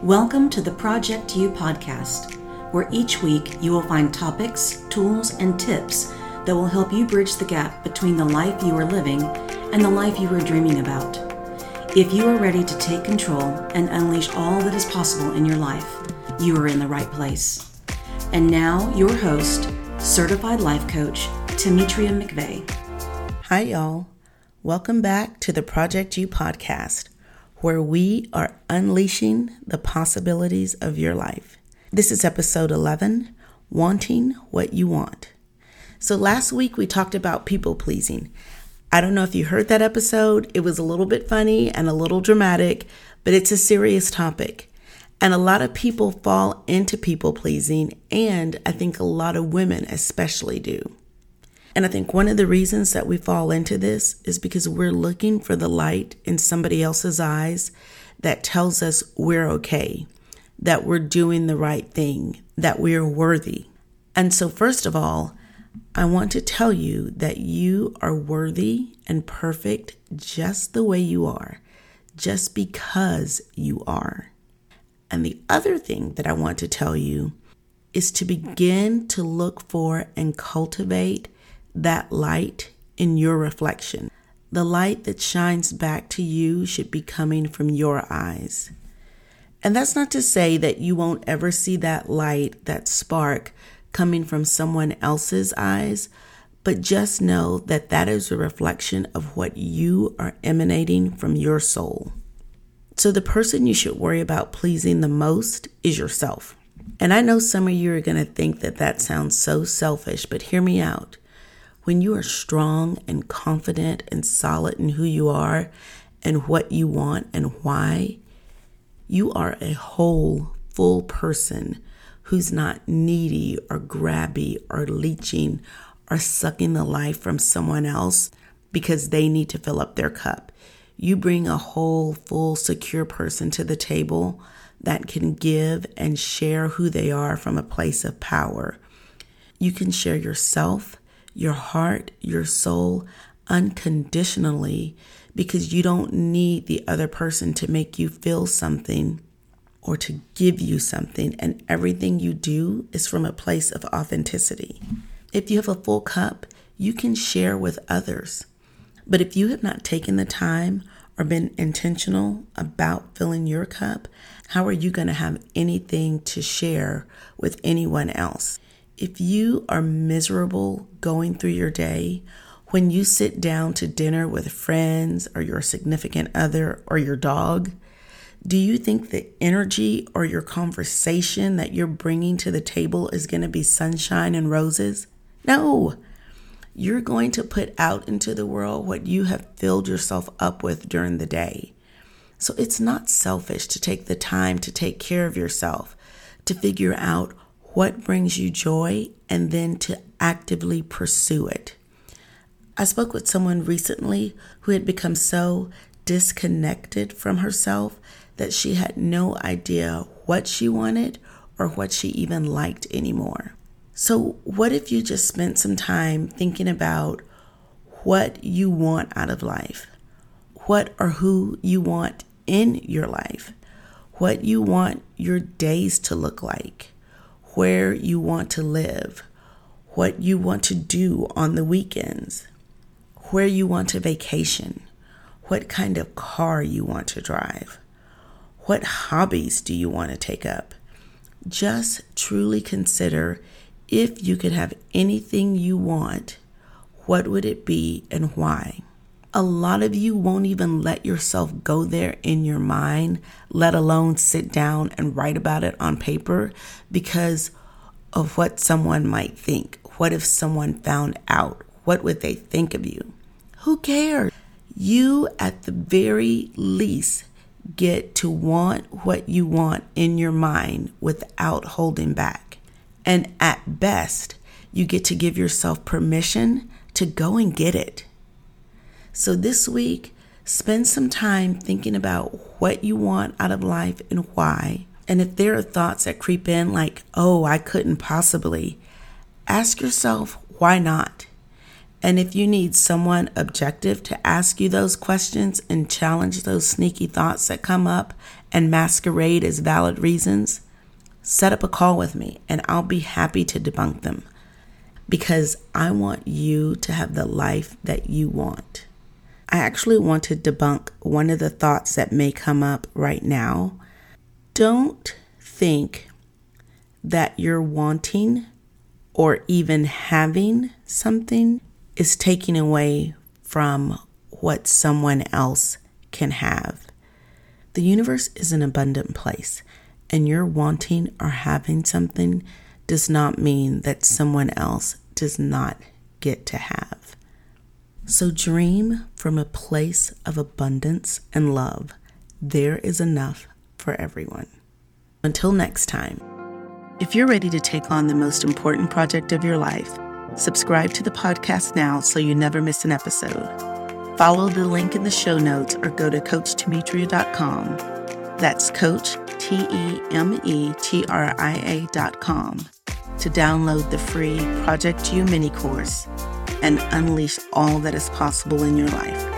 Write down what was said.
Welcome to the Project You podcast, where each week you will find topics, tools, and tips that will help you bridge the gap between the life you are living and the life you are dreaming about. If you are ready to take control and unleash all that is possible in your life, you are in the right place. And now, your host, certified life coach, Temetria McVeigh. Hi, y'all. Welcome back to the Project You podcast, where we are unleashing the possibilities of your life. This is episode 11 Wanting What You Want. So, last week we talked about people pleasing. I don't know if you heard that episode. It was a little bit funny and a little dramatic, but it's a serious topic. And a lot of people fall into people pleasing, and I think a lot of women especially do. And I think one of the reasons that we fall into this is because we're looking for the light in somebody else's eyes that tells us we're okay, that we're doing the right thing, that we're worthy. And so, first of all, I want to tell you that you are worthy and perfect just the way you are, just because you are. And the other thing that I want to tell you is to begin to look for and cultivate that light in your reflection. The light that shines back to you should be coming from your eyes. And that's not to say that you won't ever see that light, that spark coming from someone else's eyes, but just know that that is a reflection of what you are emanating from your soul. So, the person you should worry about pleasing the most is yourself. And I know some of you are going to think that that sounds so selfish, but hear me out. When you are strong and confident and solid in who you are and what you want and why, you are a whole, full person who's not needy or grabby or leeching or sucking the life from someone else because they need to fill up their cup. You bring a whole, full, secure person to the table that can give and share who they are from a place of power. You can share yourself your heart, your soul unconditionally because you don't need the other person to make you feel something or to give you something. And everything you do is from a place of authenticity. If you have a full cup, you can share with others. But if you have not taken the time or been intentional about filling your cup, how are you going to have anything to share with anyone else? If you are miserable going through your day, when you sit down to dinner with friends or your significant other or your dog, do you think the energy or your conversation that you're bringing to the table is going to be sunshine and roses? No. You're going to put out into the world what you have filled yourself up with during the day. So it's not selfish to take the time to take care of yourself, to figure out what brings you joy, and then to actively pursue it. I spoke with someone recently who had become so disconnected from herself that she had no idea what she wanted or what she even liked anymore. So, what if you just spent some time thinking about what you want out of life? What or who you want in your life? What you want your days to look like? Where you want to live, what you want to do on the weekends, where you want to vacation, what kind of car you want to drive, what hobbies do you want to take up. Just truly consider if you could have anything you want, what would it be and why? A lot of you won't even let yourself go there in your mind, let alone sit down and write about it on paper because of what someone might think. What if someone found out? What would they think of you? Who cares? You, at the very least, get to want what you want in your mind without holding back. And at best, you get to give yourself permission to go and get it. So this week, spend some time thinking about what you want out of life and why. And if there are thoughts that creep in, like, oh, I couldn't possibly, ask yourself, why not? And if you need someone objective to ask you those questions and challenge those sneaky thoughts that come up, and masquerade as valid reasons, set up a call with me and I'll be happy to debunk them because I want you to have the life that you want. I actually want to debunk one of the thoughts that may come up right now. Don't think that you're wanting or even having something is taking away from what someone else can have. The universe is an abundant place, and your wanting or having something does not mean that someone else does not get to have. So dream from a place of abundance and love. There is enough for everyone. Until next time, if you're ready to take on the most important project of your life, subscribe to the podcast now so you never miss an episode. Follow the link in the show notes or go to CoachTemetria.com. That's Coach, T E M E T R I A.com to download the free Project You mini course and unleash all that is possible in your life.